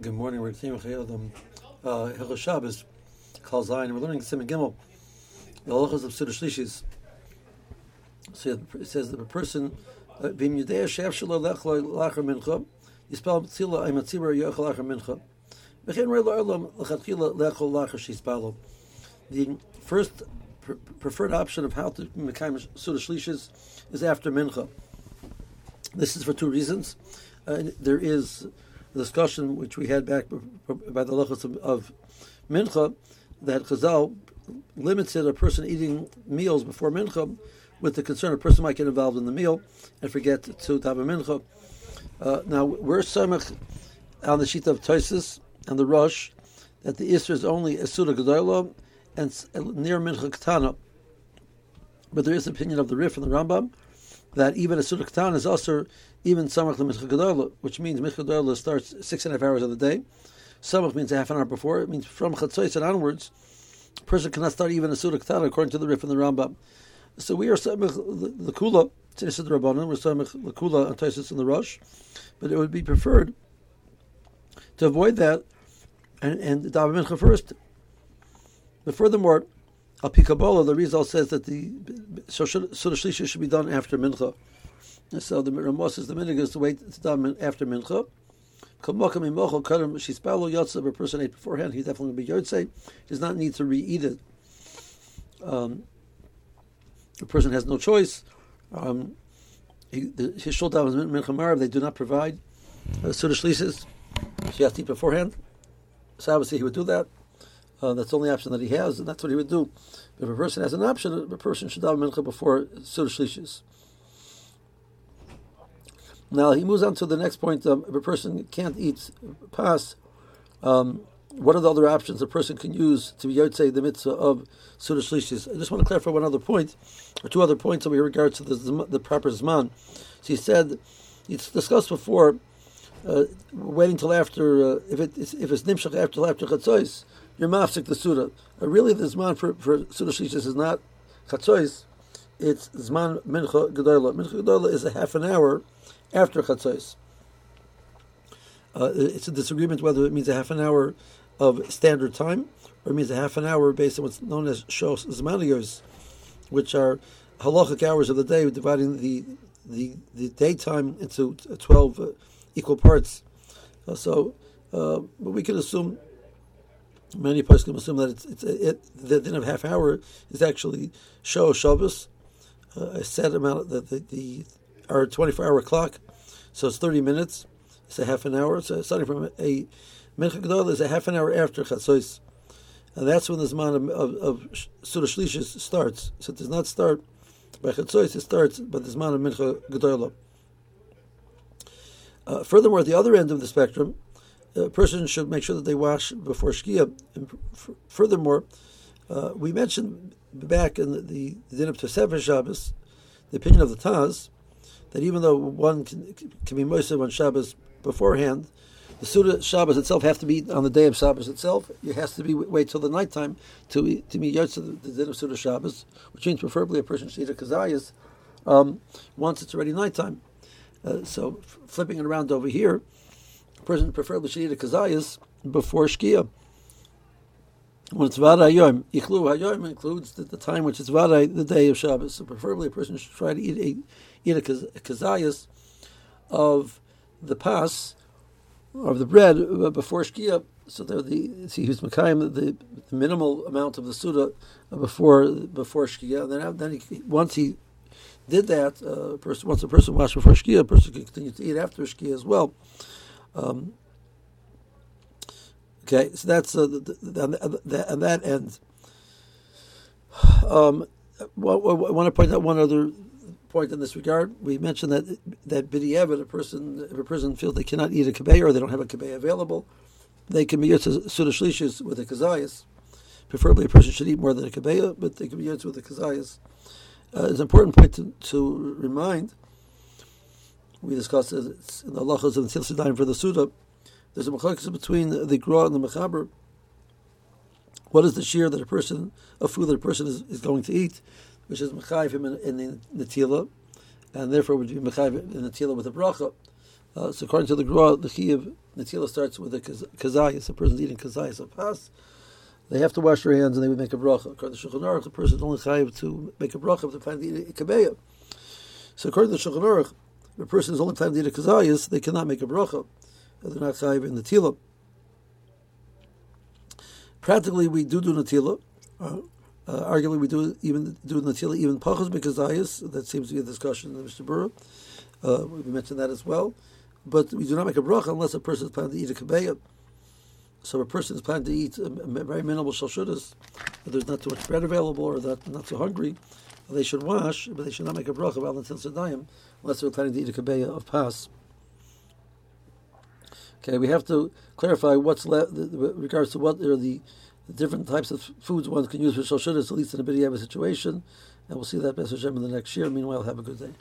Good morning. We're continuing Chayei Adam uh, Hilchos Shabbos, Klal Zayin. We're learning Siman Gimel, the halachas of Seuda Shlishis. So it says that a person, uh, Bim Yudea Shef Shelo Lechlo Lacher Mincha, Yispal Tzila Aymatzibur Yochel Lacher Mincha. Bechin Rei La'olam Lechatchila Lechol Lacher Shispalo. The first pr- preferred option of how to Mekayim Seuda Shlishis is after Mincha. This is for two reasons. Uh, there is the discussion which we had back by the lachos of, of mincha that Chazal limited a person eating meals before mincha with the concern a person might get involved in the meal and forget to have a mincha. Uh, now we're samach on the sheet of Tosfos and the Rosh that the Isra is only a Seuda Gedolah and near Mincha Ketana. But there is opinion of the Rif and the Rambam that even a Seuda Ketana is also even Samach Mincha which means Mincha starts six and a half hours of the day. Samach means a half an hour before. It means from Chatzos and onwards, a person cannot start even a Seuda Ketana according to the Rif and the Rambam. So we are Samach the Kula, Tzinis the Rabbanon, we're Samach the Kula and Tosfos in the Rosh, but it would be preferred to avoid that and, and mincha first. But furthermore, Al Pikabola, the Rizal says that the Seuda Shlisha should be done after mincha. So the Ramos is the minhag is to wait to daven after mincha. If a person ate beforehand, he's definitely going to be yotze. He does not need to re-eat it. Um, the person has no choice. Um, he, the, his shul daven mincha marav. They do not provide uh, Seuda Shlishes. He has to eat beforehand. So obviously he would do that. Uh, that's the only option that he has, and that's what he would do. If a person has an option, a person should daven mincha before Seuda Shlishis. Now he moves on to the next point. Um, if a person can't eat pas, um, what are the other options a person can use to be yotzei the mitzvah of Seuda Shlishis? I just want to clarify one other point, or two other points over regards to the, the proper zman. So he said, it's discussed before, uh, waiting till after, uh, if, it, if it's nimshach after after chatzos, you're mafsik the seuda. Uh, really, the zman for, for seuda shlishis is not chatzos, it's zman mincha gedola. Mincha gedola is a half an hour after chatzos. Uh, it's a disagreement whether it means a half an hour of standard time or it means a half an hour based on what's known as shaos zmaniyos, which are halachic hours of the day, dividing the the, the daytime into twelve uh, equal parts. Uh, so, uh, but we can assume many can assume that it's, it's it, the din of half hour is actually show Shabbos, uh, a set amount that the, the our twenty four hour clock, so it's thirty minutes. It's a half an hour. So starting from a mincha gadol is a half an hour after chatzos, and that's when the zman of, of, of seuda shlishis starts. So it does not start by chatzos; it starts by the zman of mincha gadol. Uh, furthermore, at the other end of the spectrum, a person should make sure that they wash before shkia. Furthermore, uh, we mentioned back in the, the, din of Tosefes Shabbos, the opinion of the Taz, that even though one can, can be moistened on Shabbos beforehand, the Seuda Shabbos itself have to be on the day of Shabbos itself. It has to be wait till the nighttime to to be yotze the, the din of Seuda Shabbos, which means preferably a person should eat a kazayas um, once it's already nighttime. Uh, so flipping it around over here, person preferably should eat a kazayas before shkia. When it's vada hayom, ichlu hayom includes the, the, time which is vada the day of Shabbos. So preferably a person should try to eat a eat a, kaz, a kazayas of the pas of the bread uh, before shkia. So there the see who's makayim the, the minimal amount of the seuda uh, before before shkia. Then uh, then he, once he did that, uh, person, once a person washed before shkia, a person can continue to eat after shkia as well. Um, okay, so that's uh, the, the, the, and that ends. Um, well, I want to point out one other point in this regard. We mentioned that that b'diavad, a person, if a person feels they cannot eat a kabeh or they don't have a kabeh available, they can be used to seuda shlishis with a kazayas. Preferably, a person should eat more than a kabeh, but they can be used with a kazayas. Uh, it's an important point to, to remind. We discussed in the halachas of the Tzil for the Seuda. There's a machlokes between the, the Gra and the Mechaber. What is the shiur that a person, a food that a person is, is going to eat, which is mechayiv him in, in the Natila, and therefore would be mechayiv in the Natila with a bracha. Uh, so according to the Gra, the Chiyav Natila starts with a kazayas. A person eating kazayas of pas. They have to wash their hands and they would make a bracha. According to Shulchan Aruch, the person is only chayiv to make a bracha if they find the ikabeya. So according to Shulchan Aruch, if a person is only planning to eat a kazayas, they cannot make a bracha. They're not chayiv in the tila. Practically, we do do natila. Uh, uh, arguably, we do even do natila even pachas because That seems to be a discussion in Mishnah Berurah. Uh, we mentioned that as well. But we do not make a bracha unless a person is planning to eat a kabeya. So a person is planning to eat very minimal shalshudas, there's not too much bread available or that not so hungry. They should wash, but they should not make a bracha while until sedayim, unless they're planning to eat a kabeya of pas. Okay, we have to clarify what's left regards to what are the, the, different types of foods one can use for shalshudas, at least in a bidiyah situation, and we'll see that Hashem in the next year. Meanwhile, have a good day.